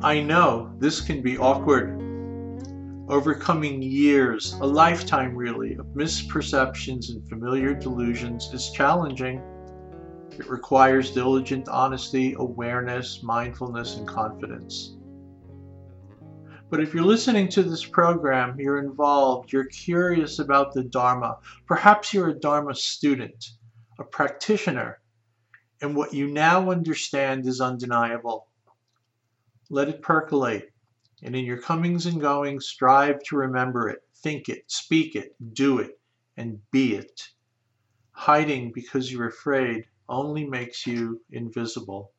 I know this can be awkward. Overcoming years, a lifetime really, of misperceptions and familiar delusions is challenging. It requires diligent honesty, awareness, mindfulness, and confidence. But if you're listening to this program, you're involved, you're curious about the Dharma, perhaps you're a Dharma student, a practitioner, and what you now understand is undeniable. Let it percolate, and in your comings and goings, strive to remember it, think it, speak it, do it, and be it. Hiding because you're afraid only makes you invisible.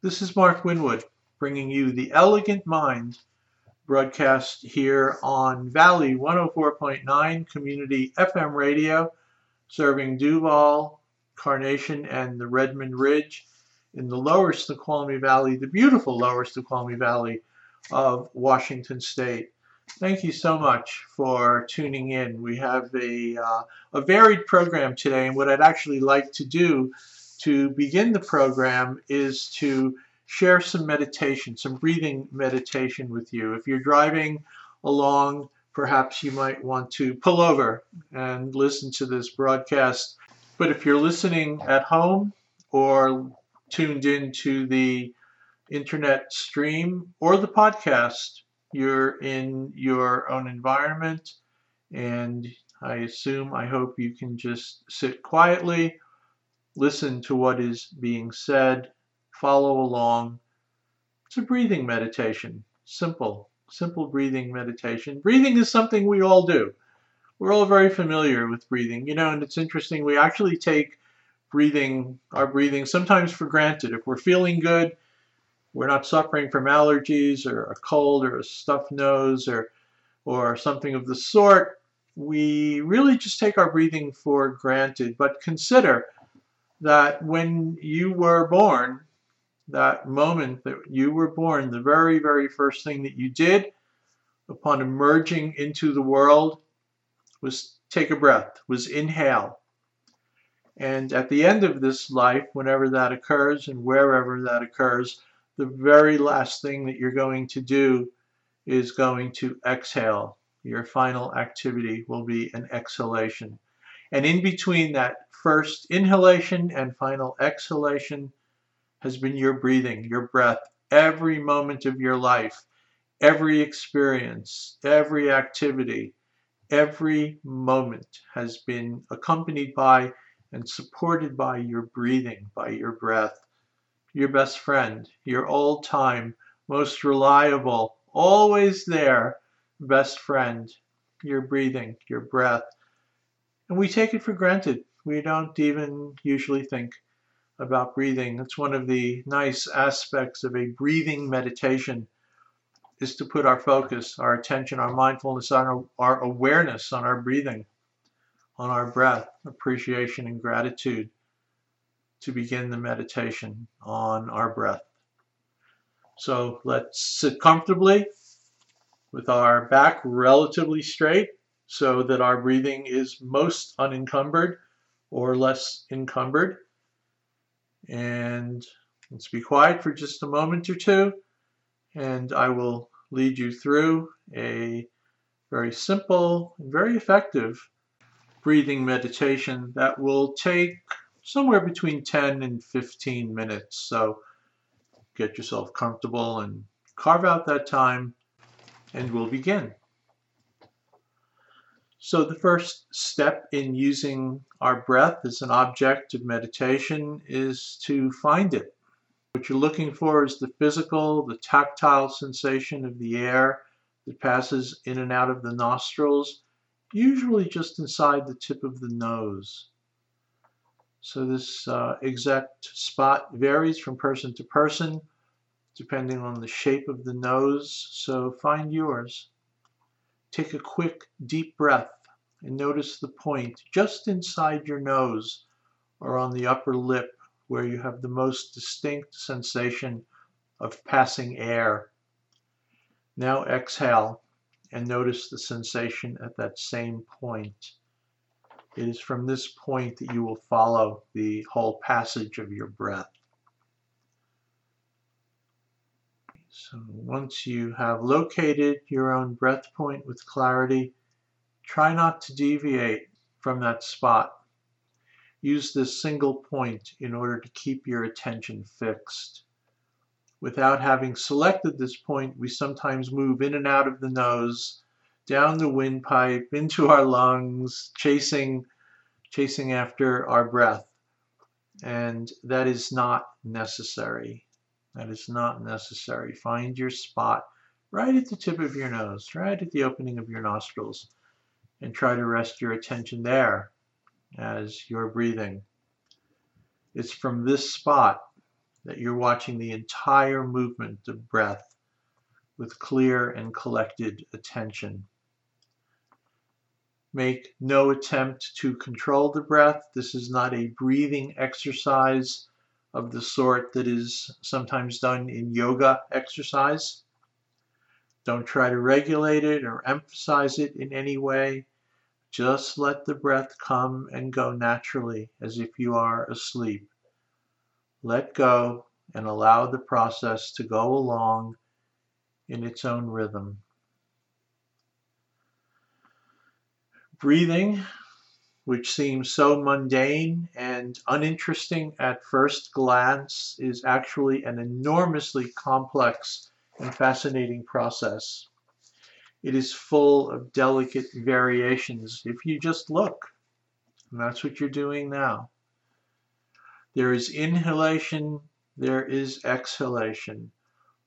This is Mark Winwood bringing you the Elegant Mind broadcast here on Valley 104.9 Community FM radio, serving Duvall, Carnation, and the Redmond Ridge in the lower Snoqualmie Valley, the beautiful lower Snoqualmie Valley of Washington State. Thank you so much for tuning in. We have a, uh, a varied program today, and what I'd actually like to do to begin the program is to share some meditation, some breathing meditation with you. If you're driving along, perhaps you might want to pull over and listen to this broadcast. But if you're listening at home or tuned into the internet stream or the podcast, you're in your own environment, and I assume, I hope you can just sit quietly, listen to what is being said, follow along. It's a breathing meditation, simple, simple breathing meditation. Breathing is something we all do. We're all very familiar with breathing, you know, and it's interesting. We actually take breathing, our breathing, sometimes for granted. If we're feeling good, we're not suffering from allergies or a cold or a stuffed nose or or something of the sort, we really just take our breathing for granted. But consider that when you were born, that moment that you were born, the very, very first thing that you did upon emerging into the world was take a breath, was inhale. And at the end of this life, whenever that occurs and wherever that occurs, the very last thing that you're going to do is going to exhale. Your final activity will be an exhalation. And in between that first inhalation and final exhalation has been your breathing, your breath, every moment of your life, every experience, every activity, every moment has been accompanied by and supported by your breathing, by your breath your best friend, your old time, most reliable, always there best friend, your breathing, your breath. And we take it for granted. We don't even usually think about breathing. It's one of the nice aspects of a breathing meditation is to put our focus, our attention, our mindfulness our, our awareness on our breathing, on our breath, appreciation and gratitude to begin the meditation on our breath. So let's sit comfortably with our back relatively straight so that our breathing is most unencumbered or less encumbered. And let's be quiet for just a moment or two, and I will lead you through a very simple very effective breathing meditation that will take somewhere between 10 and 15 minutes. So get yourself comfortable and carve out that time and we'll begin. So the first step in using our breath as an object of meditation is to find it. What you're looking for is the physical, the tactile sensation of the air that passes in and out of the nostrils, usually just inside the tip of the nose. So this uh, exact spot varies from person to person depending on the shape of the nose. So find yours. Take a quick deep breath and notice the point just inside your nose or on the upper lip where you have the most distinct sensation of passing air. Now exhale and notice the sensation at that same point. It is from this point that you will follow the whole passage of your breath. So once you have located your own breath point with clarity, try not to deviate from that spot. Use this single point in order to keep your attention fixed. Without having selected this point, we sometimes move in and out of the nose, down the windpipe, into our lungs, chasing, chasing after our breath. And that is not necessary. That is not necessary. Find your spot right at the tip of your nose, right at the opening of your nostrils, and try to rest your attention there as you're breathing. It's from this spot that you're watching the entire movement of breath with clear and collected attention. Make no attempt to control the breath. This is not a breathing exercise of the sort that is sometimes done in yoga exercise. Don't try to regulate it or emphasize it in any way. Just let the breath come and go naturally as if you are asleep. Let go and allow the process to go along in its own rhythm. Breathing, which seems so mundane and uninteresting at first glance, is actually an enormously complex and fascinating process. It is full of delicate variations if you just look. And that's what you're doing now. There is inhalation, there is exhalation,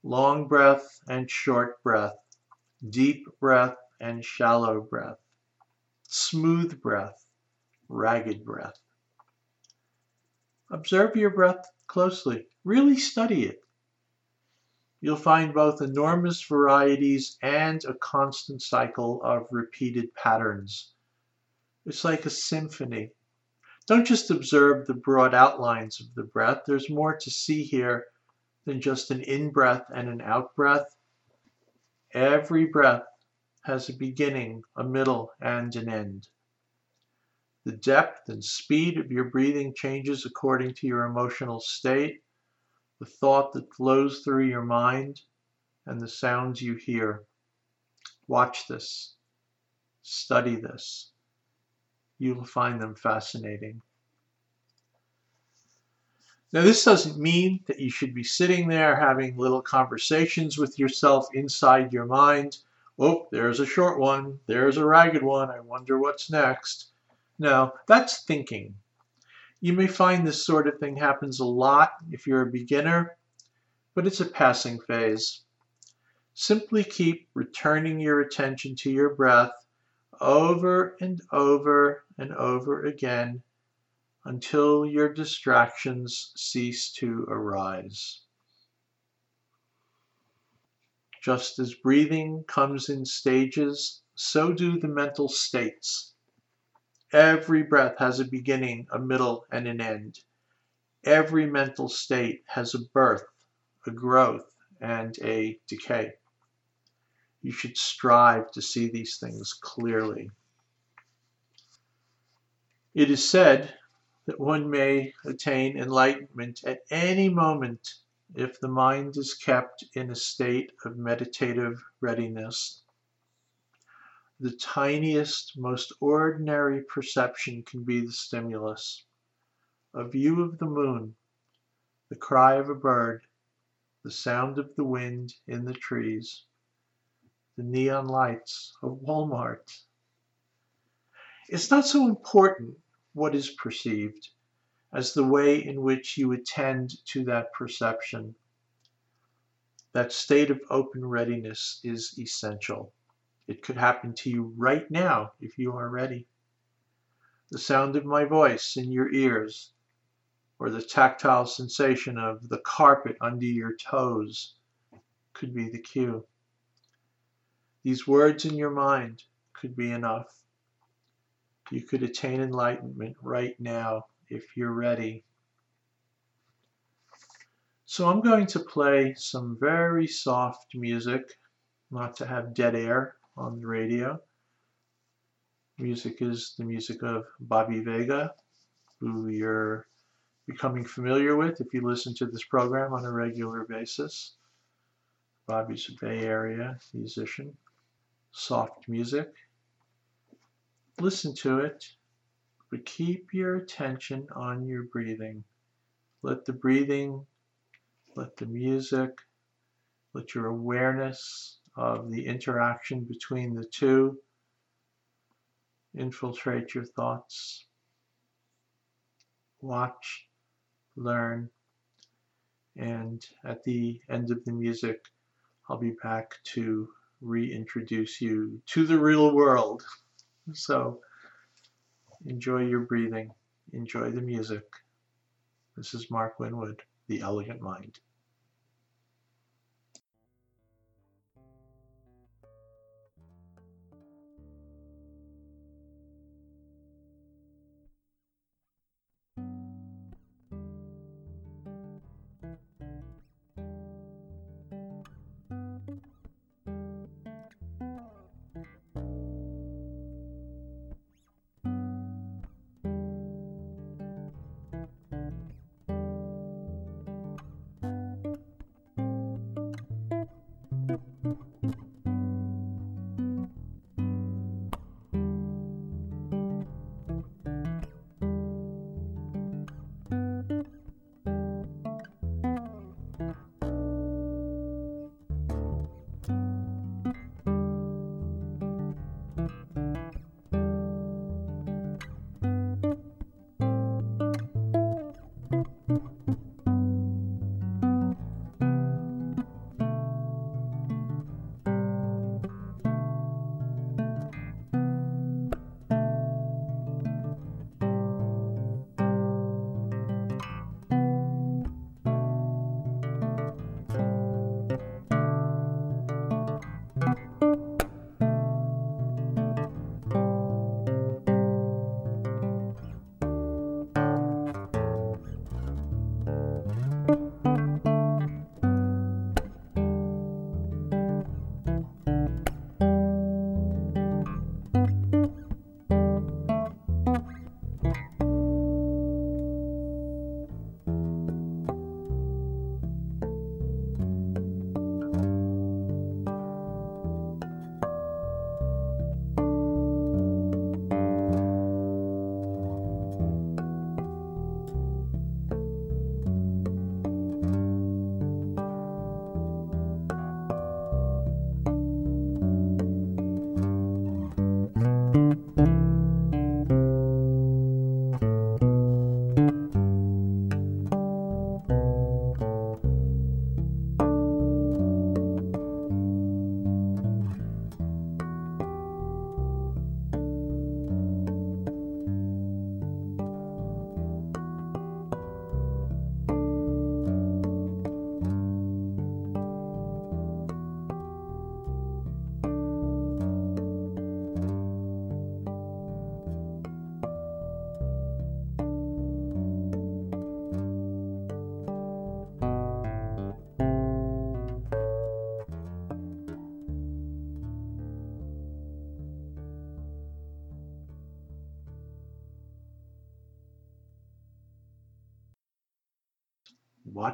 long breath and short breath, deep breath and shallow breath, smooth breath, ragged breath. Observe your breath closely. Really study it you'll find both enormous varieties and a constant cycle of repeated patterns. It's like a symphony. Don't just observe the broad outlines of the breath. There's more to see here than just an in breath and an out breath. Every breath has a beginning, a middle, and an end. The depth and speed of your breathing changes according to your emotional state the thought that flows through your mind, and the sounds you hear. Watch this. Study this. You'll find them fascinating. Now, this doesn't mean that you should be sitting there having little conversations with yourself inside your mind. Oh, there's a short one. There's a ragged one. I wonder what's next. No, that's thinking. You may find this sort of thing happens a lot if you're a beginner, but it's a passing phase. Simply keep returning your attention to your breath over and over and over again until your distractions cease to arise. Just as breathing comes in stages, so do the mental states. Every breath has a beginning, a middle, and an end. Every mental state has a birth, a growth, and a decay. You should strive to see these things clearly. It is said that one may attain enlightenment at any moment if the mind is kept in a state of meditative readiness the tiniest, most ordinary perception can be the stimulus. A view of the moon, the cry of a bird, the sound of the wind in the trees, the neon lights of Walmart. It's not so important what is perceived as the way in which you attend to that perception. That state of open readiness is essential. It could happen to you right now if you are ready. The sound of my voice in your ears, or the tactile sensation of the carpet under your toes, could be the cue. These words in your mind could be enough. You could attain enlightenment right now if you're ready. So I'm going to play some very soft music, not to have dead air on the radio. Music is the music of Bobby Vega, who you're becoming familiar with if you listen to this program on a regular basis. Bobby's a Bay Area musician. Soft music. Listen to it, but keep your attention on your breathing. Let the breathing, let the music, let your awareness of the interaction between the two infiltrate your thoughts. Watch, learn, and at the end of the music, I'll be back to reintroduce you to the real world. So enjoy your breathing, enjoy the music. This is Mark Winwood, The Elegant Mind.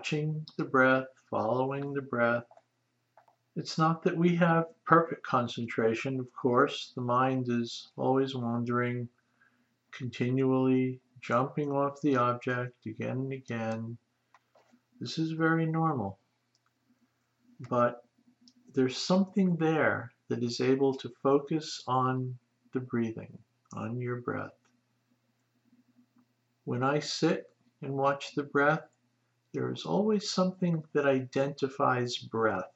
Watching the breath, following the breath. It's not that we have perfect concentration, of course. The mind is always wandering, continually jumping off the object again and again. This is very normal. But there's something there that is able to focus on the breathing, on your breath. When I sit and watch the breath, there is always something that identifies breath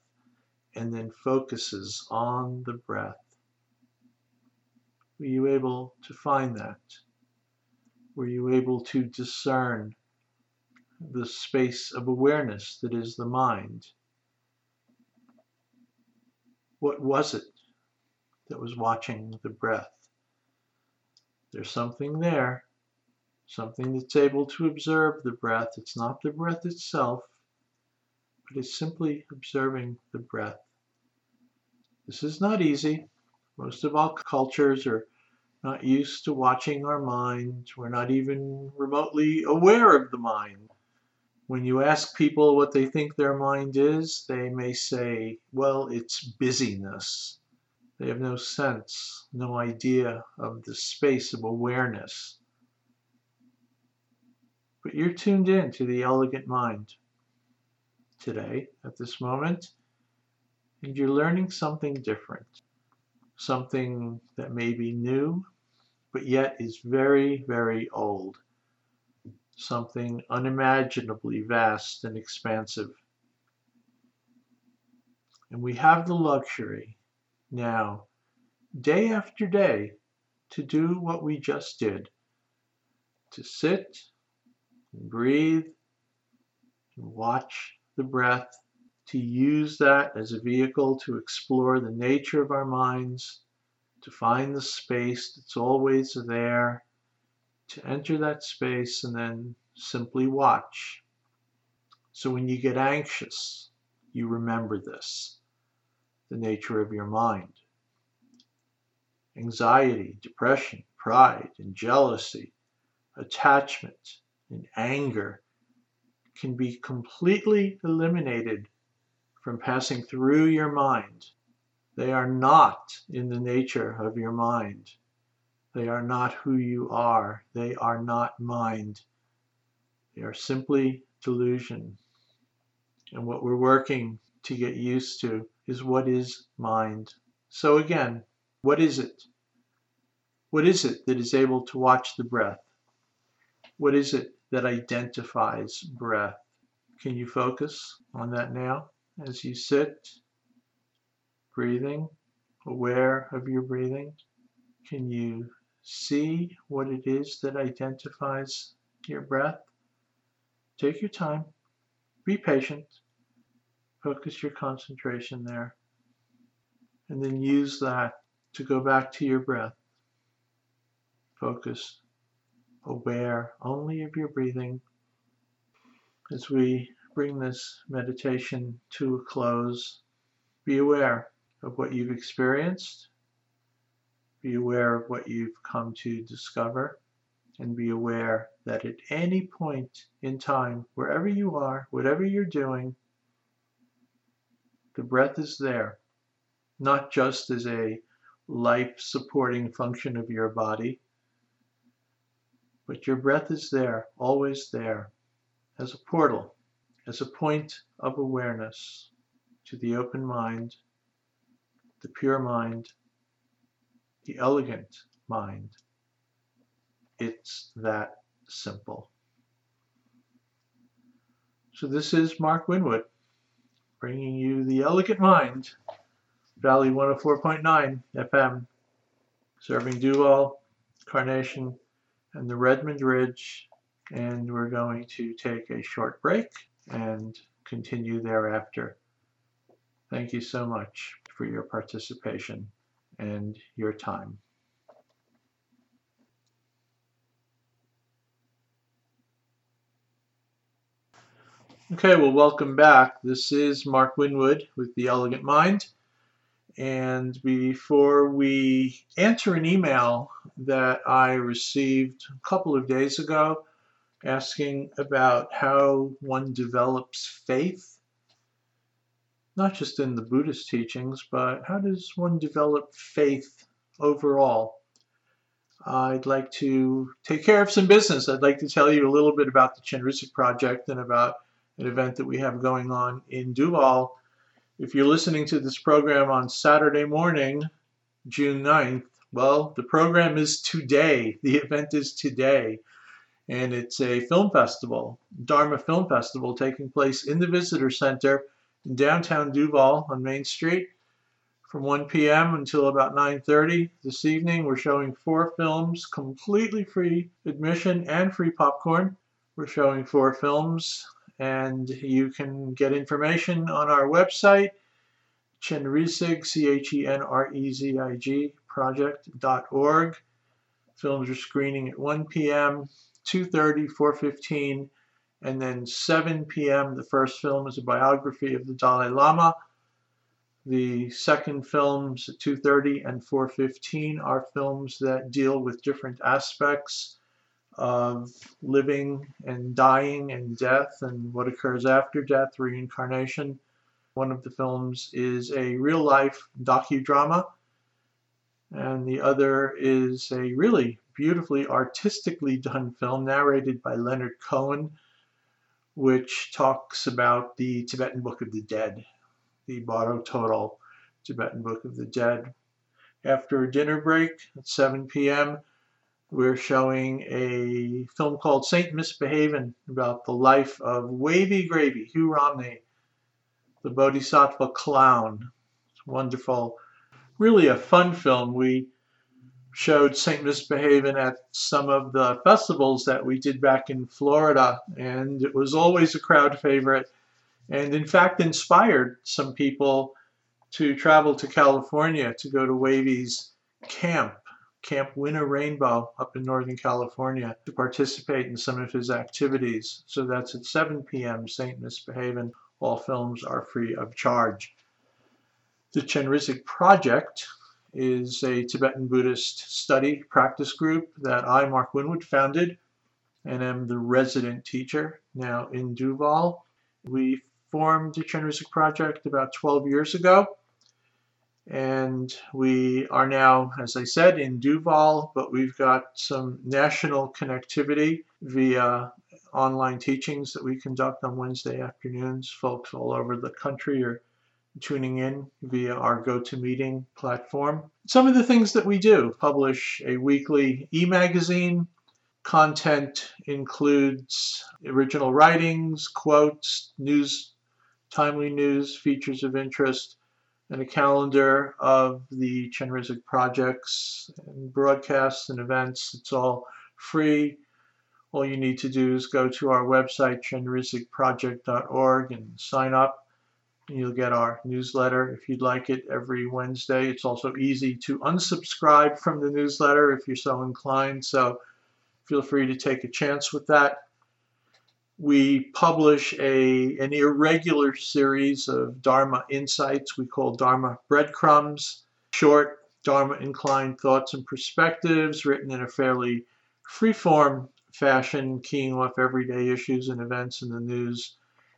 and then focuses on the breath. Were you able to find that? Were you able to discern the space of awareness that is the mind? What was it that was watching the breath? There's something there something that's able to observe the breath. It's not the breath itself, but it's simply observing the breath. This is not easy. Most of all cultures are not used to watching our mind. We're not even remotely aware of the mind. When you ask people what they think their mind is, they may say, well, it's busyness. They have no sense, no idea of the space of awareness. But you're tuned in to the elegant mind today, at this moment, and you're learning something different, something that may be new, but yet is very, very old, something unimaginably vast and expansive. And we have the luxury now, day after day, to do what we just did. To sit breathe and watch the breath, to use that as a vehicle to explore the nature of our minds, to find the space that's always there, to enter that space and then simply watch. So when you get anxious, you remember this, the nature of your mind. Anxiety, depression, pride, and jealousy, attachment, and anger can be completely eliminated from passing through your mind. They are not in the nature of your mind. They are not who you are. They are not mind. They are simply delusion. And what we're working to get used to is what is mind. So again, what is it? What is it that is able to watch the breath? What is it that identifies breath. Can you focus on that now as you sit, breathing, aware of your breathing? Can you see what it is that identifies your breath? Take your time, be patient, focus your concentration there, and then use that to go back to your breath. Focus aware only of your breathing as we bring this meditation to a close. Be aware of what you've experienced. Be aware of what you've come to discover. And be aware that at any point in time, wherever you are, whatever you're doing, the breath is there, not just as a life supporting function of your body, but your breath is there, always there, as a portal, as a point of awareness to the open mind, the pure mind, the elegant mind. It's that simple. So this is Mark Winwood bringing you the elegant mind, Valley 104.9 FM, serving Duvall, Carnation, and the Redmond Ridge and we're going to take a short break and continue thereafter. Thank you so much for your participation and your time. Okay, well, welcome back. This is Mark Winwood with The Elegant Mind. And before we answer an email that I received a couple of days ago asking about how one develops faith, not just in the Buddhist teachings, but how does one develop faith overall? I'd like to take care of some business. I'd like to tell you a little bit about the Chenrezig Project and about an event that we have going on in Duvall if you're listening to this program on Saturday morning, June 9th, well, the program is today. The event is today. And it's a film festival, Dharma Film Festival, taking place in the Visitor Center in downtown Duvall on Main Street from 1 p.m. until about 9.30 this evening. We're showing four films, completely free admission and free popcorn. We're showing four films and you can get information on our website, Chenrezig, C-H-E-N-R-E-Z-I-G, project.org. Films are screening at 1 p.m., 2.30, 4.15, and then 7 p.m. The first film is a biography of the Dalai Lama. The second films at 2.30 and 4.15 are films that deal with different aspects of living and dying and death and what occurs after death, reincarnation. One of the films is a real life docudrama, and the other is a really beautifully artistically done film narrated by Leonard Cohen, which talks about the Tibetan Book of the Dead, the Bardo Thodol Tibetan Book of the Dead. After a dinner break at 7 p.m., we're showing a film called Saint Misbehavin' about the life of Wavy Gravy, Hugh Romney, the Bodhisattva clown. It's wonderful. Really a fun film. We showed Saint Misbehavin' at some of the festivals that we did back in Florida, and it was always a crowd favorite, and in fact inspired some people to travel to California to go to Wavy's camp Camp Winnarainbow up in Northern California to participate in some of his activities. So that's at 7 p.m. St. Misbehavin'. All films are free of charge. The Chenrezig Project is a Tibetan Buddhist study practice group that I, Mark Winwood, founded and am the resident teacher now in Duvall. We formed the Chenrezig Project about 12 years ago and we are now, as I said, in Duvall, but we've got some national connectivity via online teachings that we conduct on Wednesday afternoons. Folks all over the country are tuning in via our GoToMeeting platform. Some of the things that we do publish a weekly e magazine. Content includes original writings, quotes, news, timely news, features of interest and a calendar of the Chenrezig projects and broadcasts and events. It's all free. All you need to do is go to our website, chenrezigproject.org, and sign up. You'll get our newsletter if you'd like it every Wednesday. It's also easy to unsubscribe from the newsletter if you're so inclined, so feel free to take a chance with that we publish a, an irregular series of Dharma insights we call Dharma breadcrumbs, short Dharma inclined thoughts and perspectives written in a fairly free-form fashion, keying off everyday issues and events in the news.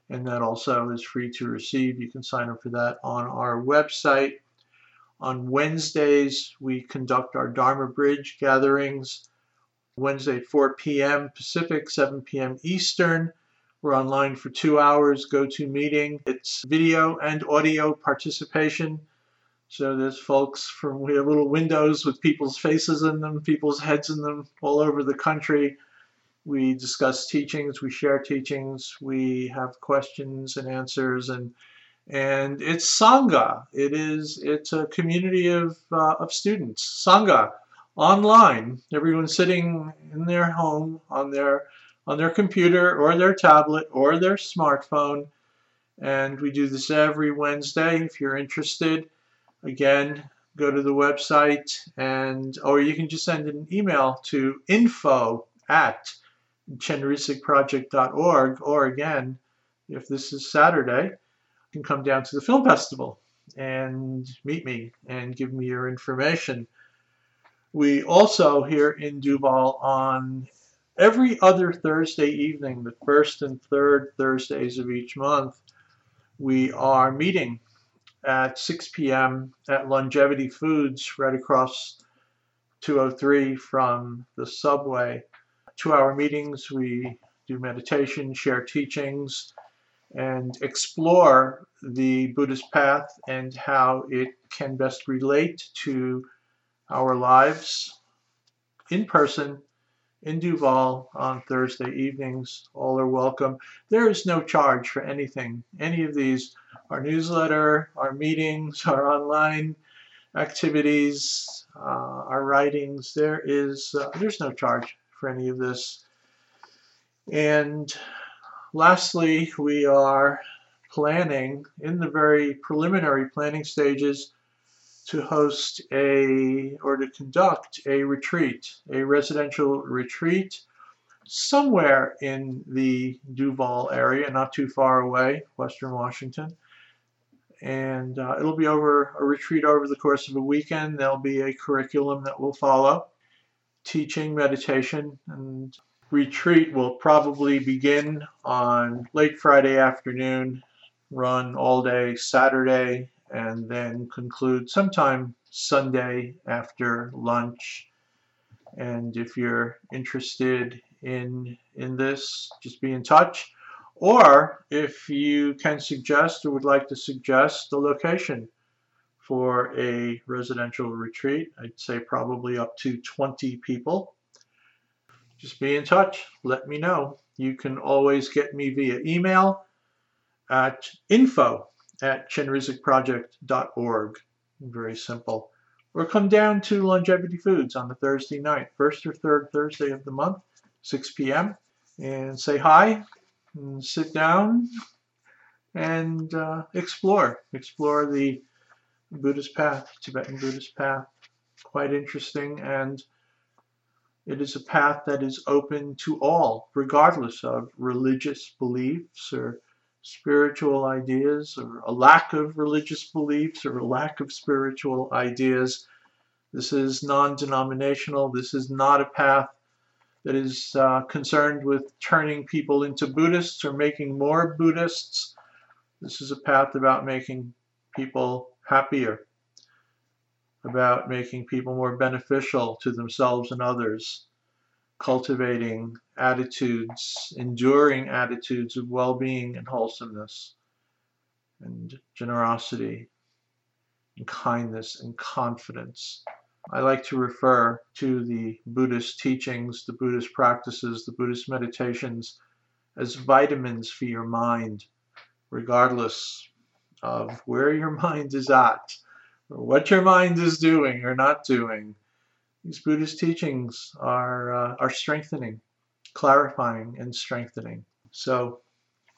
And that also is free to receive. You can sign up for that on our website. On Wednesdays, we conduct our Dharma Bridge gatherings Wednesday at 4 p.m. Pacific, 7 p.m. Eastern. We're online for two hours, GoToMeeting. It's video and audio participation. So there's folks from, we have little windows with people's faces in them, people's heads in them all over the country. We discuss teachings, we share teachings, we have questions and answers, and and it's Sangha. It is, it's a community of, uh, of students. Sangha online. Everyone's sitting in their home on their on their computer or their tablet or their smartphone. And we do this every Wednesday. If you're interested, again, go to the website and or you can just send an email to info at chenrezigproject.org or again, if this is Saturday, you can come down to the film festival and meet me and give me your information. We also here in Duvall on every other Thursday evening, the first and third Thursdays of each month, we are meeting at 6 p.m. at Longevity Foods right across 203 from the subway. Two hour meetings, we do meditation, share teachings, and explore the Buddhist path and how it can best relate to our lives in person in Duvall on Thursday evenings. All are welcome. There is no charge for anything. Any of these, our newsletter, our meetings, our online activities, uh, our writings, there is, uh, there's no charge for any of this. And lastly, we are planning in the very preliminary planning stages to host a or to conduct a retreat, a residential retreat somewhere in the Duvall area, not too far away, Western Washington. And uh, it'll be over a retreat over the course of a weekend. There'll be a curriculum that will follow. teaching meditation and retreat will probably begin on late Friday afternoon, run all day Saturday, and then conclude sometime Sunday after lunch. And if you're interested in in this, just be in touch. Or if you can suggest or would like to suggest the location for a residential retreat, I'd say probably up to 20 people. Just be in touch. Let me know. You can always get me via email at info at chenrezigproject.org. Very simple. Or come down to Longevity Foods on the Thursday night, first or third Thursday of the month, 6 p.m., and say hi, and sit down, and uh, explore. Explore the Buddhist path, Tibetan Buddhist path. Quite interesting, and it is a path that is open to all, regardless of religious beliefs or spiritual ideas or a lack of religious beliefs or a lack of spiritual ideas. This is non denominational. This is not a path that is uh, concerned with turning people into Buddhists or making more Buddhists. This is a path about making people happier, about making people more beneficial to themselves and others, cultivating attitudes, enduring attitudes of well being and wholesomeness, and generosity, and kindness, and confidence. I like to refer to the Buddhist teachings, the Buddhist practices, the Buddhist meditations as vitamins for your mind, regardless of where your mind is at, or what your mind is doing or not doing. These Buddhist teachings are, uh, are strengthening, clarifying, and strengthening. So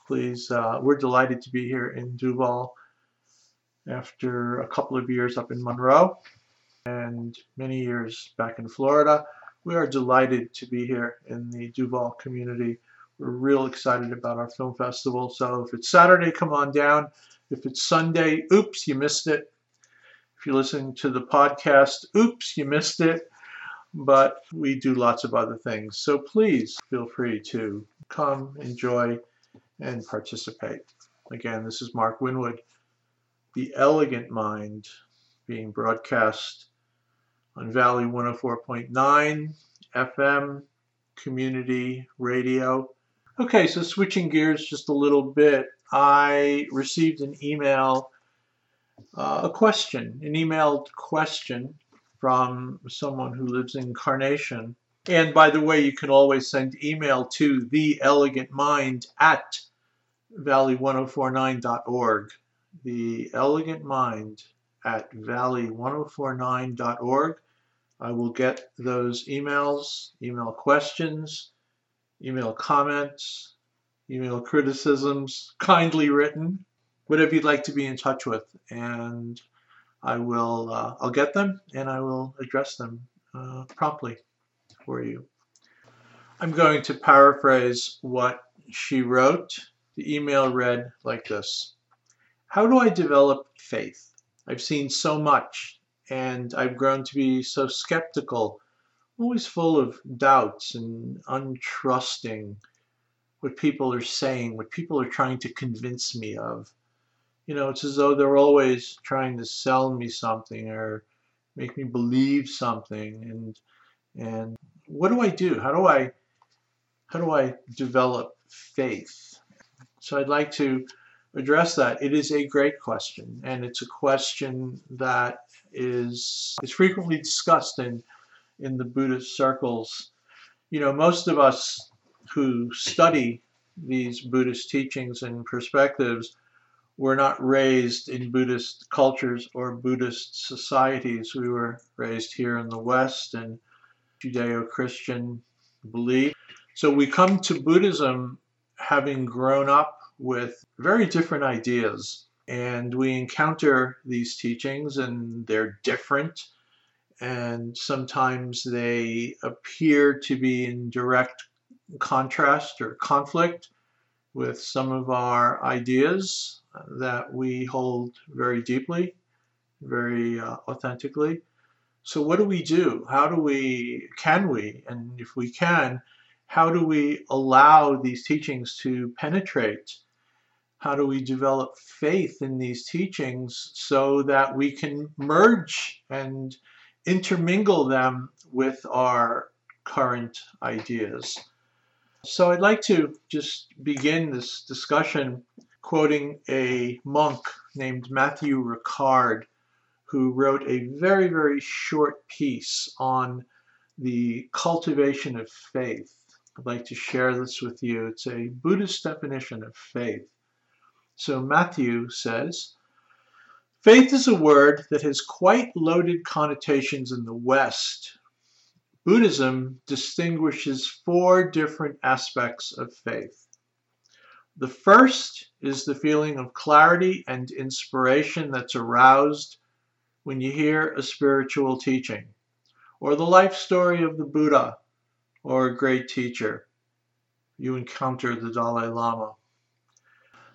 please, uh, we're delighted to be here in Duvall after a couple of years up in Monroe and many years back in Florida. We are delighted to be here in the Duvall community. We're real excited about our film festival. So if it's Saturday, come on down. If it's Sunday, oops, you missed it. If you listen to the podcast, oops, you missed it. But we do lots of other things. So please feel free to come, enjoy, and participate. Again, this is Mark Winwood, The Elegant Mind, being broadcast on Valley 104.9 FM community radio. Okay, so switching gears just a little bit, I received an email, uh, a question, an emailed question from someone who lives in Carnation. And by the way, you can always send email to the elegant mind at valley1049.org. The elegant mind at valley1049.org. I will get those emails, email questions, email comments, email criticisms, kindly written, whatever you'd like to be in touch with, and I will uh, I'll get them and I will address them uh, promptly for you. I'm going to paraphrase what she wrote. The email read like this How do I develop faith? I've seen so much and I've grown to be so skeptical, always full of doubts and untrusting what people are saying, what people are trying to convince me of. You know, it's as though they're always trying to sell me something or make me believe something and and what do I do? How do I how do I develop faith? So I'd like to address that. It is a great question, and it's a question that is is frequently discussed in in the Buddhist circles. You know, most of us who study these Buddhist teachings and perspectives were not raised in Buddhist cultures or Buddhist societies. We were raised here in the West and Judeo Christian belief. So we come to Buddhism having grown up with very different ideas. And we encounter these teachings, and they're different. And sometimes they appear to be in direct contrast or conflict with some of our ideas that we hold very deeply, very uh, authentically. So, what do we do? How do we, can we, and if we can, how do we allow these teachings to penetrate? How do we develop faith in these teachings so that we can merge and intermingle them with our current ideas? So I'd like to just begin this discussion quoting a monk named Matthieu Ricard, who wrote a very, very short piece on the cultivation of faith. I'd like to share this with you. It's a Buddhist definition of faith. So Matthew says, Faith is a word that has quite loaded connotations in the West. Buddhism distinguishes four different aspects of faith. The first is the feeling of clarity and inspiration that's aroused when you hear a spiritual teaching, or the life story of the Buddha, or a great teacher. You encounter the Dalai Lama.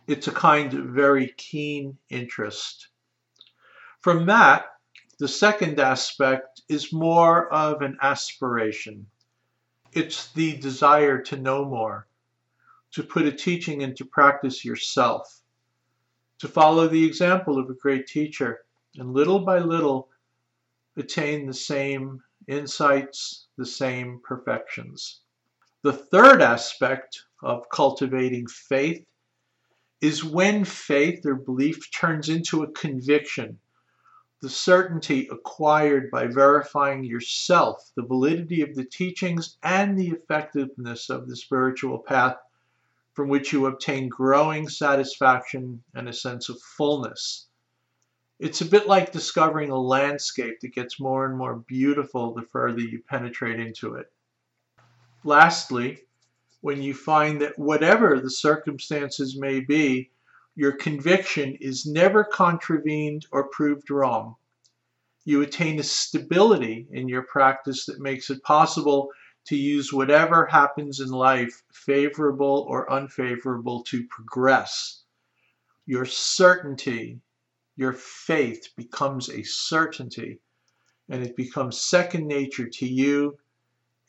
It's a kind of very keen interest. From that, the second aspect is more of an aspiration. It's the desire to know more, to put a teaching into practice yourself, to follow the example of a great teacher, and little by little attain the same insights, the same perfections. The third aspect of cultivating faith is when faith or belief turns into a conviction, the certainty acquired by verifying yourself the validity of the teachings and the effectiveness of the spiritual path from which you obtain growing satisfaction and a sense of fullness. It's a bit like discovering a landscape that gets more and more beautiful the further you penetrate into it. Lastly, when you find that whatever the circumstances may be, your conviction is never contravened or proved wrong. You attain a stability in your practice that makes it possible to use whatever happens in life, favorable or unfavorable, to progress. Your certainty, your faith becomes a certainty, and it becomes second nature to you,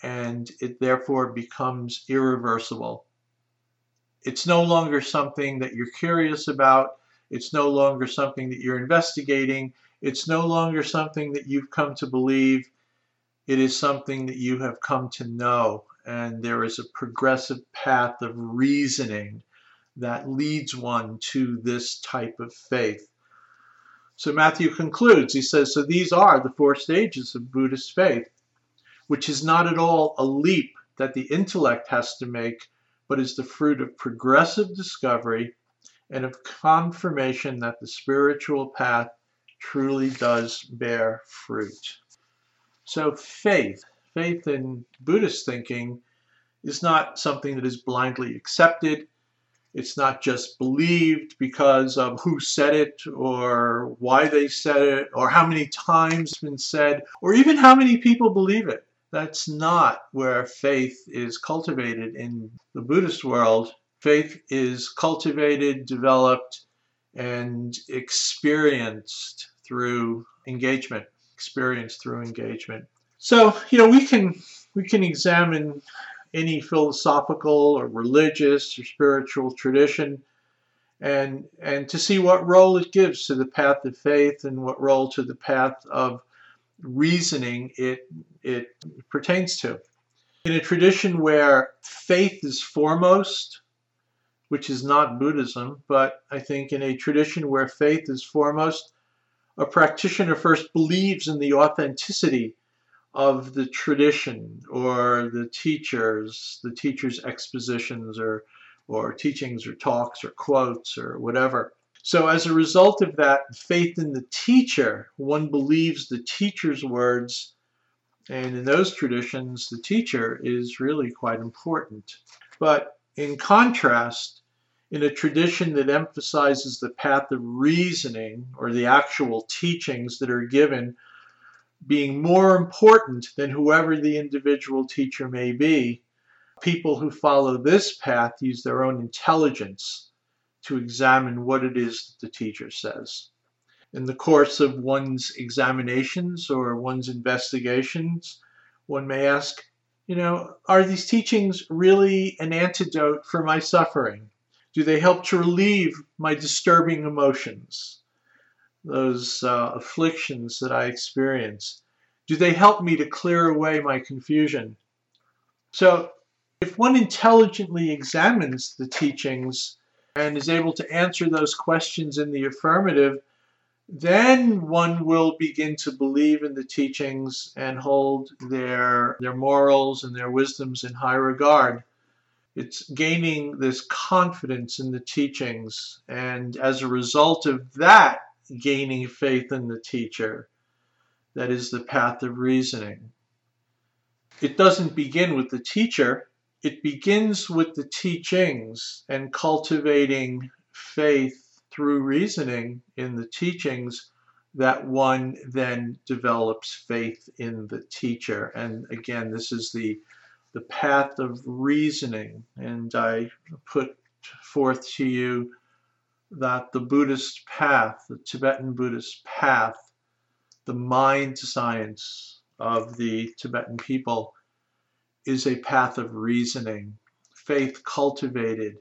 and it therefore becomes irreversible. It's no longer something that you're curious about. It's no longer something that you're investigating. It's no longer something that you've come to believe it is something that you have come to know, and there is a progressive path of reasoning that leads one to this type of faith. So Matthieu concludes, he says, So these are the four stages of Buddhist faith, which is not at all a leap that the intellect has to make, but is the fruit of progressive discovery and of confirmation that the spiritual path truly does bear fruit. So faith, faith in Buddhist thinking is not something that is blindly accepted. It's not just believed because of who said it or why they said it or how many times it's been said or even how many people believe it. That's not where faith is cultivated in the Buddhist world. Faith is cultivated, developed, and experienced through engagement experience through engagement. So, you know, we can we can examine any philosophical or religious or spiritual tradition and and to see what role it gives to the path of faith and what role to the path of reasoning it it pertains to. In a tradition where faith is foremost, which is not Buddhism, but I think in a tradition where faith is foremost, a practitioner first believes in the authenticity of the tradition or the teachers, the teacher's expositions or, or teachings or talks or quotes or whatever. So, as a result of that faith in the teacher, one believes the teacher's words, and in those traditions, the teacher is really quite important. But in contrast, in a tradition that emphasizes the path of reasoning or the actual teachings that are given being more important than whoever the individual teacher may be, people who follow this path use their own intelligence to examine what it is that the teacher says. In the course of one's examinations or one's investigations, one may ask, you know, are these teachings really an antidote for my suffering? Do they help to relieve my disturbing emotions, those uh, afflictions that I experience? Do they help me to clear away my confusion? So, if one intelligently examines the teachings and is able to answer those questions in the affirmative, then one will begin to believe in the teachings and hold their, their morals and their wisdoms in high regard. It's gaining this confidence in the teachings, and as a result of that, gaining faith in the teacher. That is the path of reasoning. It doesn't begin with the teacher, it begins with the teachings and cultivating faith through reasoning in the teachings that one then develops faith in the teacher. And again, this is the the path of reasoning. And I put forth to you that the Buddhist path, the Tibetan Buddhist path, the mind science of the Tibetan people is a path of reasoning, faith cultivated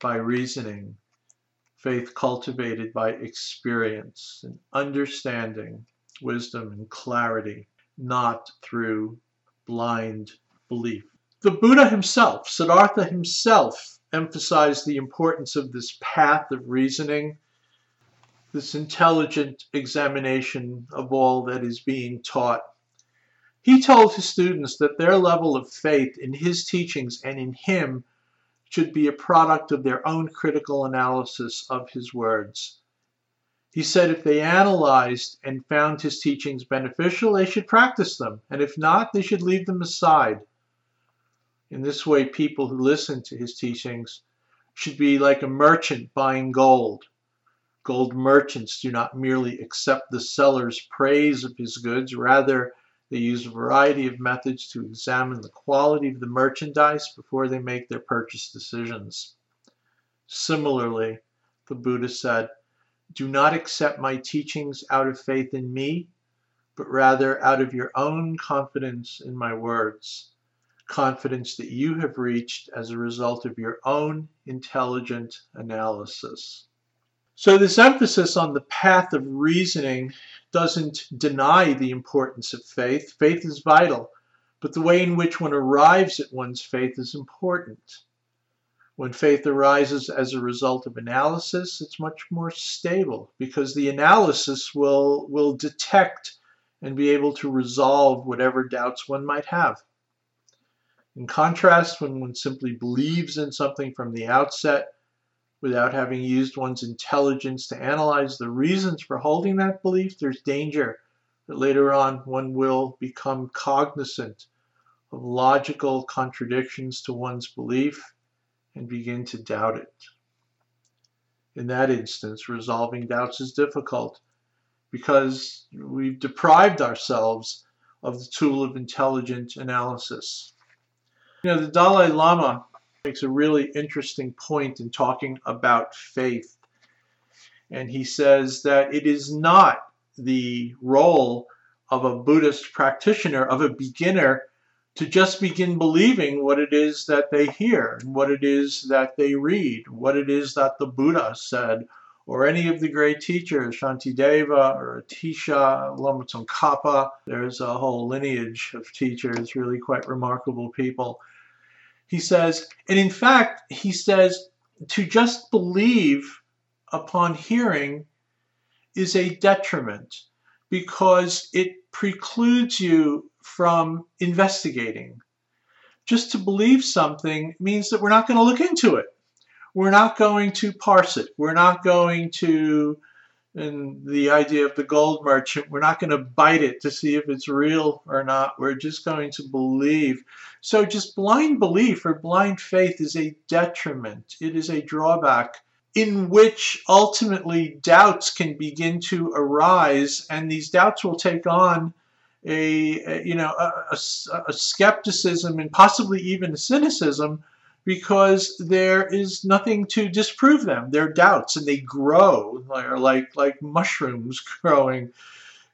by reasoning faith cultivated by experience and understanding, wisdom and clarity, not through blind belief. The Buddha himself, Siddhartha himself, emphasized the importance of this path of reasoning, this intelligent examination of all that is being taught. He told his students that their level of faith in his teachings and in him should be a product of their own critical analysis of his words. He said if they analyzed and found his teachings beneficial, they should practice them, and if not, they should leave them aside. In this way, people who listen to his teachings should be like a merchant buying gold. Gold merchants do not merely accept the seller's praise of his goods, rather, they use a variety of methods to examine the quality of the merchandise before they make their purchase decisions. Similarly, the Buddha said, Do not accept my teachings out of faith in me, but rather out of your own confidence in my words, confidence that you have reached as a result of your own intelligent analysis. So, this emphasis on the path of reasoning doesn't deny the importance of faith. Faith is vital, but the way in which one arrives at one's faith is important. When faith arises as a result of analysis, it's much more stable because the analysis will, will detect and be able to resolve whatever doubts one might have. In contrast, when one simply believes in something from the outset, without having used one's intelligence to analyze the reasons for holding that belief, there's danger that later on one will become cognizant of logical contradictions to one's belief and begin to doubt it. In that instance, resolving doubts is difficult because we've deprived ourselves of the tool of intelligent analysis. You know, the Dalai Lama makes a really interesting point in talking about faith. And he says that it is not the role of a Buddhist practitioner, of a beginner, to just begin believing what it is that they hear, and what it is that they read, what it is that the Buddha said, or any of the great teachers, Shantideva or Atisha, Lama Tsongkhapa. There's a whole lineage of teachers, really quite remarkable people he says, and in fact, he says, to just believe upon hearing is a detriment because it precludes you from investigating. Just to believe something means that we're not going to look into it. We're not going to parse it. We're not going to and the idea of the gold merchant, we're not going to bite it to see if it's real or not. We're just going to believe. So, just blind belief or blind faith is a detriment, it is a drawback in which ultimately doubts can begin to arise, and these doubts will take on a, a you know a, a, a skepticism and possibly even a cynicism because there is nothing to disprove them. They're doubts and they grow They're like like mushrooms growing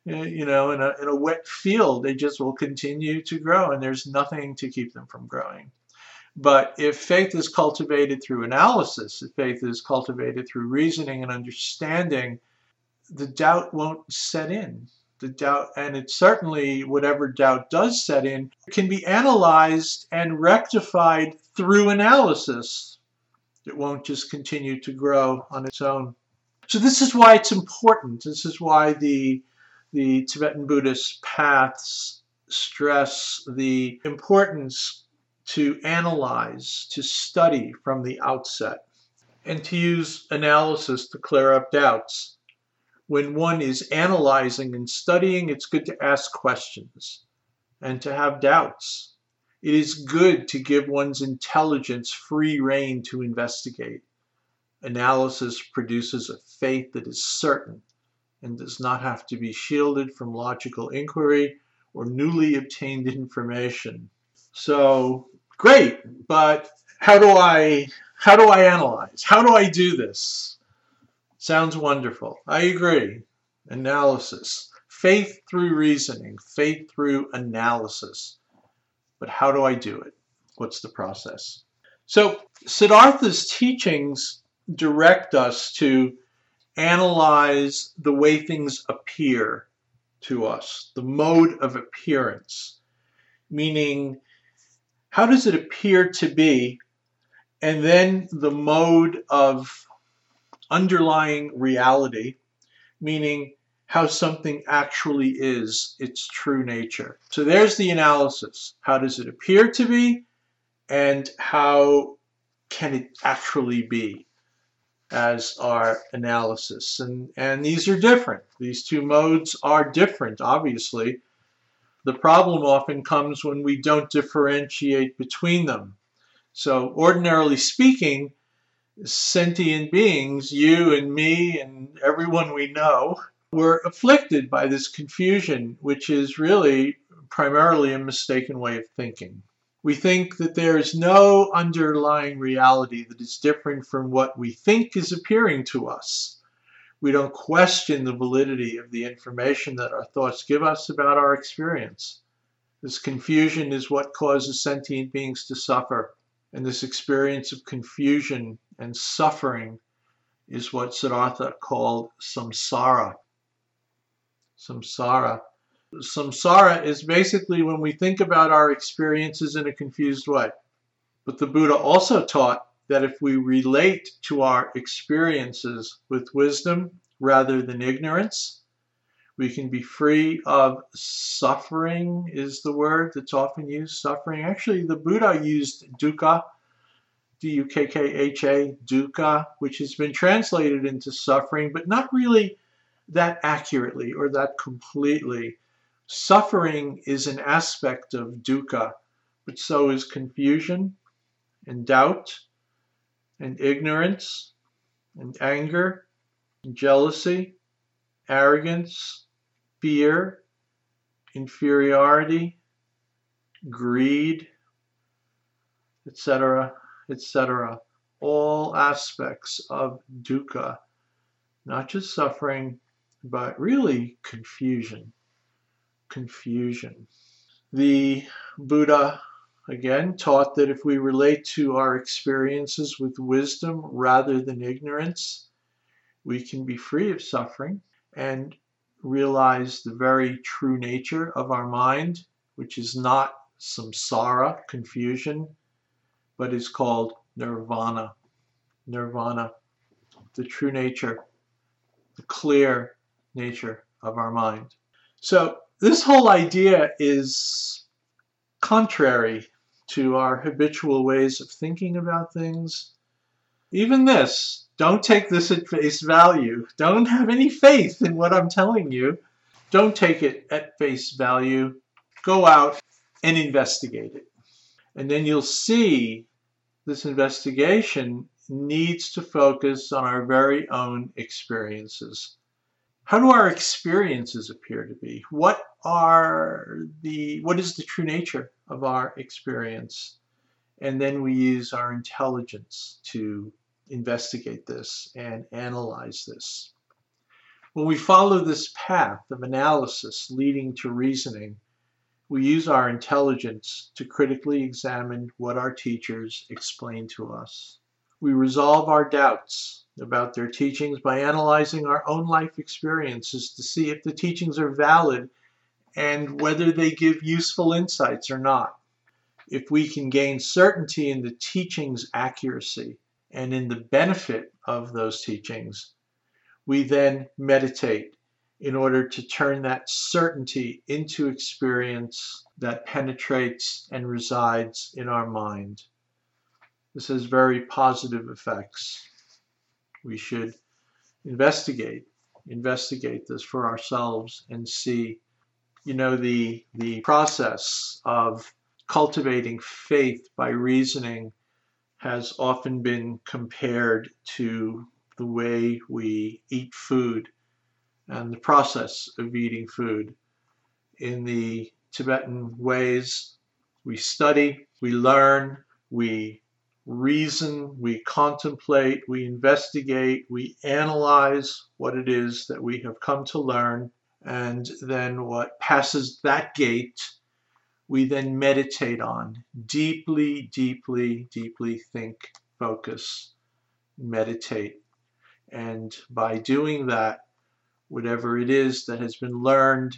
eh, you know in a, in a wet field. They just will continue to grow and there's nothing to keep them from growing. But if faith is cultivated through analysis if faith is cultivated through reasoning and understanding the doubt won't set in the doubt, and it certainly, whatever doubt does set in, can be analyzed and rectified through analysis. It won't just continue to grow on its own. So this is why it's important. This is why the, the Tibetan Buddhist paths stress the importance to analyze, to study from the outset, and to use analysis to clear up doubts when one is analyzing and studying, it's good to ask questions and to have doubts. It is good to give one's intelligence free rein to investigate. Analysis produces a faith that is certain and does not have to be shielded from logical inquiry or newly obtained information. So, great, but how do I how do I analyze? How do I do this? Sounds wonderful. I agree. Analysis. Faith through reasoning, faith through analysis. But how do I do it? What's the process? So, Siddhartha's teachings direct us to analyze the way things appear to us, the mode of appearance, meaning how does it appear to be, and then the mode of underlying reality, meaning how something actually is, its true nature. So there's the analysis. How does it appear to be? And how can it actually be as our analysis? And, and these are different. These two modes are different, obviously. The problem often comes when we don't differentiate between them. So ordinarily speaking, sentient beings, you and me and everyone we know, were afflicted by this confusion, which is really primarily a mistaken way of thinking. We think that there is no underlying reality that is different from what we think is appearing to us. We don't question the validity of the information that our thoughts give us about our experience. This confusion is what causes sentient beings to suffer. And this experience of confusion and suffering is what Siddhartha called samsara. Samsara. Samsara is basically when we think about our experiences in a confused way. But the Buddha also taught that if we relate to our experiences with wisdom rather than ignorance, we can be free of suffering, is the word that's often used. Suffering. Actually, the Buddha used dukkha, D U K K H A, dukkha, which has been translated into suffering, but not really that accurately or that completely. Suffering is an aspect of dukkha, but so is confusion and doubt and ignorance and anger and jealousy, arrogance, fear, inferiority, greed, etc., etc. All aspects of dukkha, not just suffering, but really confusion. Confusion. The Buddha again taught that if we relate to our experiences with wisdom rather than ignorance, we can be free of suffering and realize the very true nature of our mind, which is not samsara, confusion, but is called nirvana. Nirvana, the true nature, the clear nature of our mind. So this whole idea is contrary to our habitual ways of thinking about things. Even this, don't take this at face value. Don't have any faith in what I'm telling you. Don't take it at face value. Go out and investigate it. And then you'll see this investigation needs to focus on our very own experiences. How do our experiences appear to be? What are the what is the true nature of our experience? And then we use our intelligence to investigate this and analyze this. When we follow this path of analysis leading to reasoning, we use our intelligence to critically examine what our teachers explain to us. We resolve our doubts about their teachings by analyzing our own life experiences to see if the teachings are valid and whether they give useful insights or not. If we can gain certainty in the teaching's accuracy and in the benefit of those teachings, we then meditate in order to turn that certainty into experience that penetrates and resides in our mind. This has very positive effects. We should investigate, investigate this for ourselves and see, you know, the, the process of cultivating faith by reasoning has often been compared to the way we eat food and the process of eating food. In the Tibetan ways, we study, we learn, we reason, we contemplate, we investigate, we analyze what it is that we have come to learn, and then what passes that gate, we then meditate on. Deeply, deeply, deeply think, focus, meditate. And by doing that, whatever it is that has been learned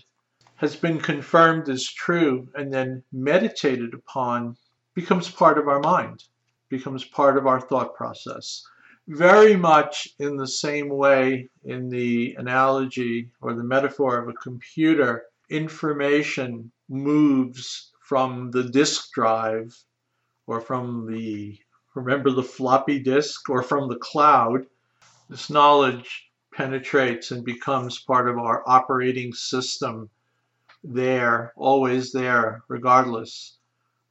has been confirmed as true and then meditated upon becomes part of our mind, becomes part of our thought process. Very much in the same way, in the analogy or the metaphor of a computer, information moves from the disk drive or from the, remember the floppy disk, or from the cloud. This knowledge penetrates and becomes part of our operating system there, always there, regardless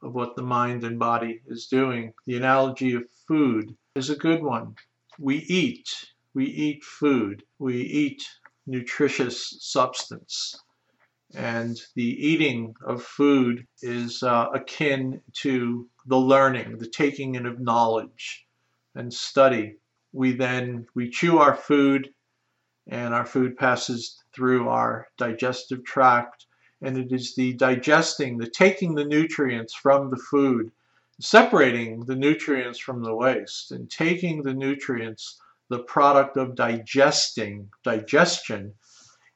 of what the mind and body is doing. The analogy of food is a good one. We eat, we eat food, we eat nutritious substance. And the eating of food is uh, akin to the learning, the taking in of knowledge and study. We then, we chew our food and our food passes through our digestive tract and it is the digesting, the taking the nutrients from the food, separating the nutrients from the waste and taking the nutrients, the product of digesting, digestion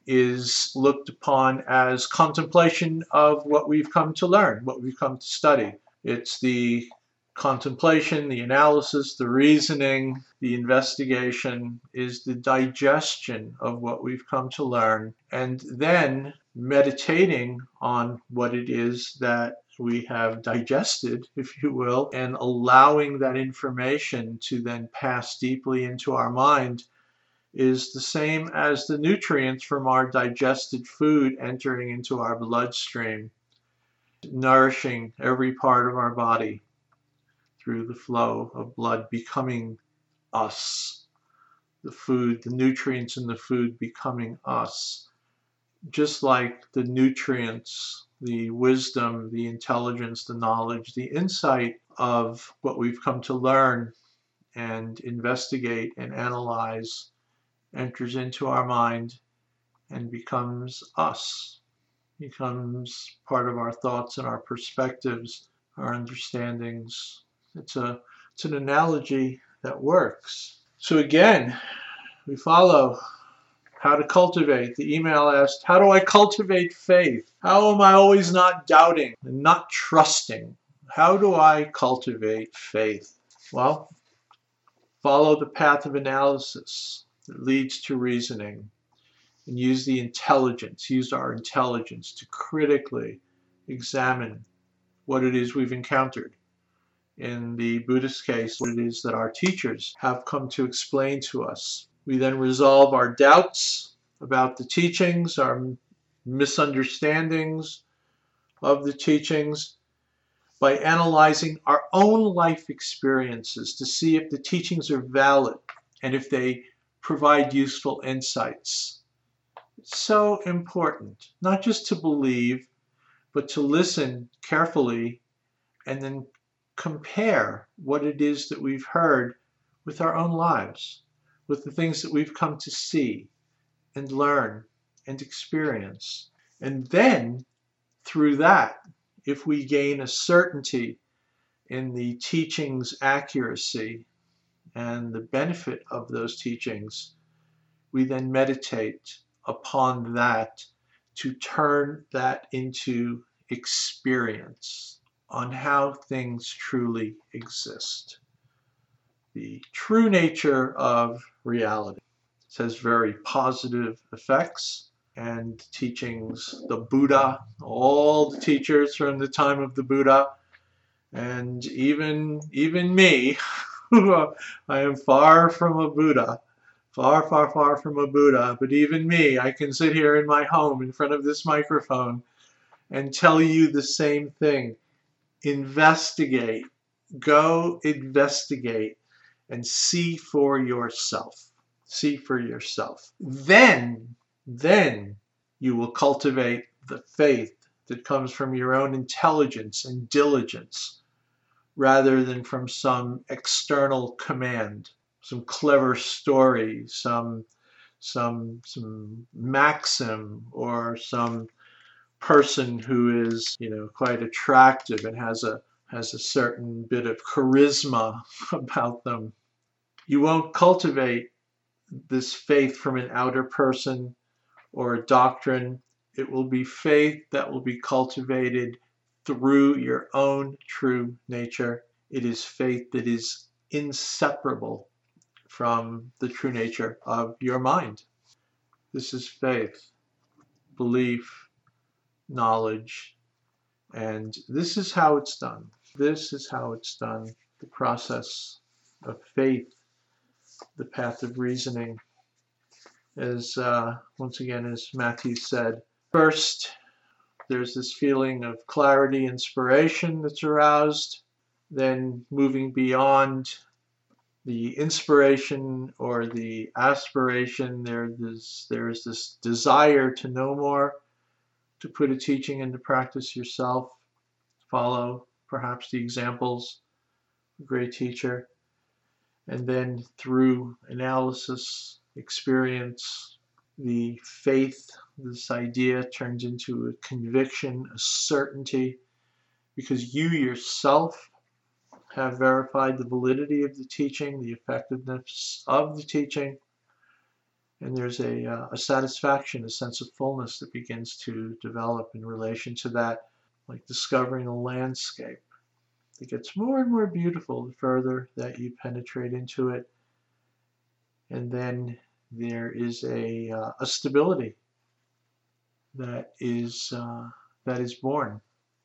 is looked upon as contemplation of what we've come to learn, what we've come to study. It's the contemplation, the analysis, the reasoning, the investigation is the digestion of what we've come to learn, and then meditating on what it is that we have digested, if you will, and allowing that information to then pass deeply into our mind is the same as the nutrients from our digested food entering into our bloodstream, nourishing every part of our body through the flow of blood becoming us. The food, the nutrients in the food becoming us. Just like the nutrients, the wisdom, the intelligence, the knowledge, the insight of what we've come to learn and investigate and analyze enters into our mind and becomes us, becomes part of our thoughts and our perspectives, our understandings, it's a it's an analogy that works. So again, we follow how to cultivate. The email asked, how do I cultivate faith? How am I always not doubting and not trusting? How do I cultivate faith? Well, follow the path of analysis that leads to reasoning and use the intelligence, use our intelligence to critically examine what it is we've encountered in the Buddhist case, what it is that our teachers have come to explain to us. We then resolve our doubts about the teachings, our misunderstandings of the teachings by analyzing our own life experiences to see if the teachings are valid and if they provide useful insights. It's so important, not just to believe, but to listen carefully and then compare what it is that we've heard with our own lives, with the things that we've come to see and learn and experience. And then through that, if we gain a certainty in the teaching's accuracy and the benefit of those teachings, we then meditate upon that to turn that into experience on how things truly exist. The true nature of reality it has very positive effects and teachings. The Buddha, all the teachers from the time of the Buddha, and even even me, I am far from a Buddha, far, far, far from a Buddha, but even me, I can sit here in my home in front of this microphone and tell you the same thing. Investigate, go investigate, and see for yourself. See for yourself. Then then you will cultivate the faith that comes from your own intelligence and diligence rather than from some external command, some clever story, some some some maxim or some person who is, you know, quite attractive and has a has a certain bit of charisma about them. You won't cultivate this faith from an outer person or a doctrine. It will be faith that will be cultivated through your own true nature. It is faith that is inseparable from the true nature of your mind. This is faith, belief, knowledge, and this is how it's done. This is how it's done. The process of faith, the path of reasoning, as uh, once again as Matthieu said. First, there's this feeling of clarity, inspiration that's aroused. Then moving beyond the inspiration or the aspiration, there is there's this desire to know more, to put a teaching into practice yourself, follow perhaps the examples of a great teacher, and then through analysis experience, the faith, this idea turns into a conviction, a certainty, because you yourself have verified the validity of the teaching, the effectiveness of the teaching, and there's a, uh, a satisfaction, a sense of fullness that begins to develop in relation to that, like discovering a landscape. It gets more and more beautiful the further that you penetrate into it. And then there is a, uh, a stability that is, uh, that is born,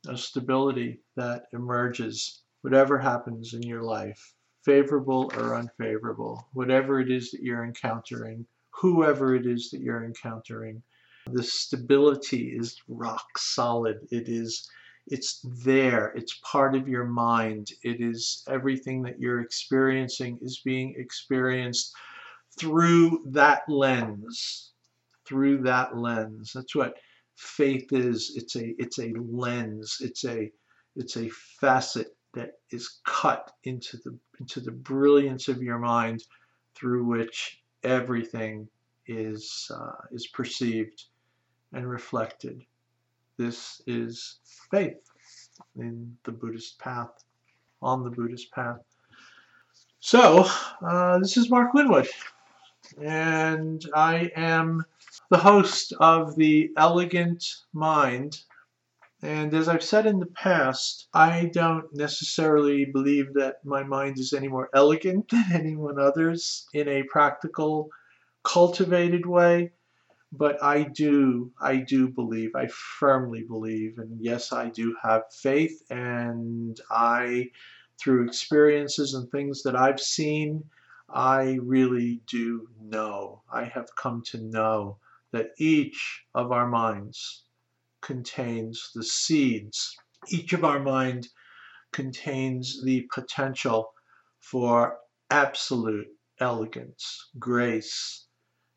a stability that emerges, whatever happens in your life, favorable or unfavorable, whatever it is that you're encountering, whoever it is that you're encountering. The stability is rock solid. It is it's there it's part of your mind it is everything that you're experiencing is being experienced through that lens through that lens. That's what faith is. It's a it's a lens. It's a it's a facet that is cut into the into the brilliance of your mind through which everything is uh, is perceived and reflected. This is faith in the Buddhist path on the Buddhist path. So uh, this is Mark Winwood and I am the host of The Elegant Mind. And as I've said in the past, I don't necessarily believe that my mind is any more elegant than anyone other's in a practical, cultivated way. But I do, I do believe, I firmly believe, and yes, I do have faith, and I, through experiences and things that I've seen, I really do know, I have come to know that each of our minds contains the seeds. Each of our mind contains the potential for absolute elegance, grace,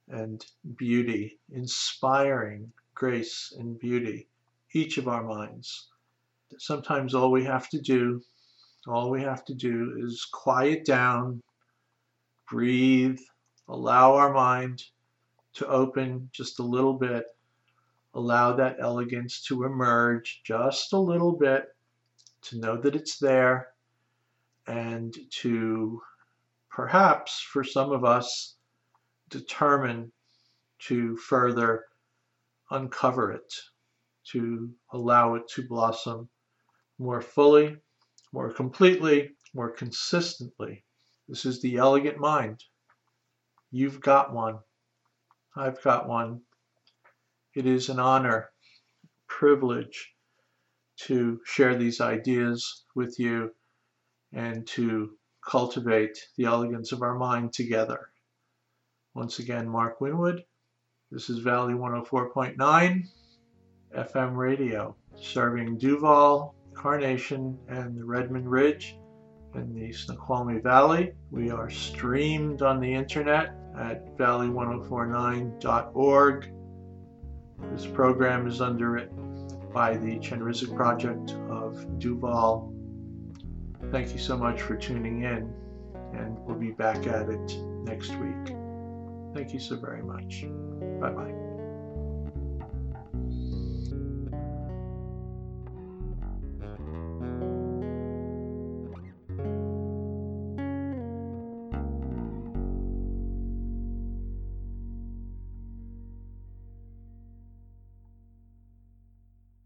and beauty, inspiring grace and beauty. Each of our minds. Sometimes all we have to do All we have to do is quiet down, breathe, allow our mind to open just a little bit, allow that elegance to emerge just a little bit, to know that it's there, and to perhaps for some of us determine to further uncover it, to allow it to blossom more fully, more completely, more consistently. This is the elegant mind. You've got one. I've got one. It is an honor, privilege to share these ideas with you and to cultivate the elegance of our mind together. Once again, Mark Winwood. This is Valley 104.9 FM radio, serving Duvall, Carnation, and the Redmond Ridge in the Snoqualmie Valley. We are streamed on the internet at valley1049.org. This program is underwritten by the Chenrezig Project of Duvall. Thank you so much for tuning in, and we'll be back at it next week. Thank you so very much. Bye bye.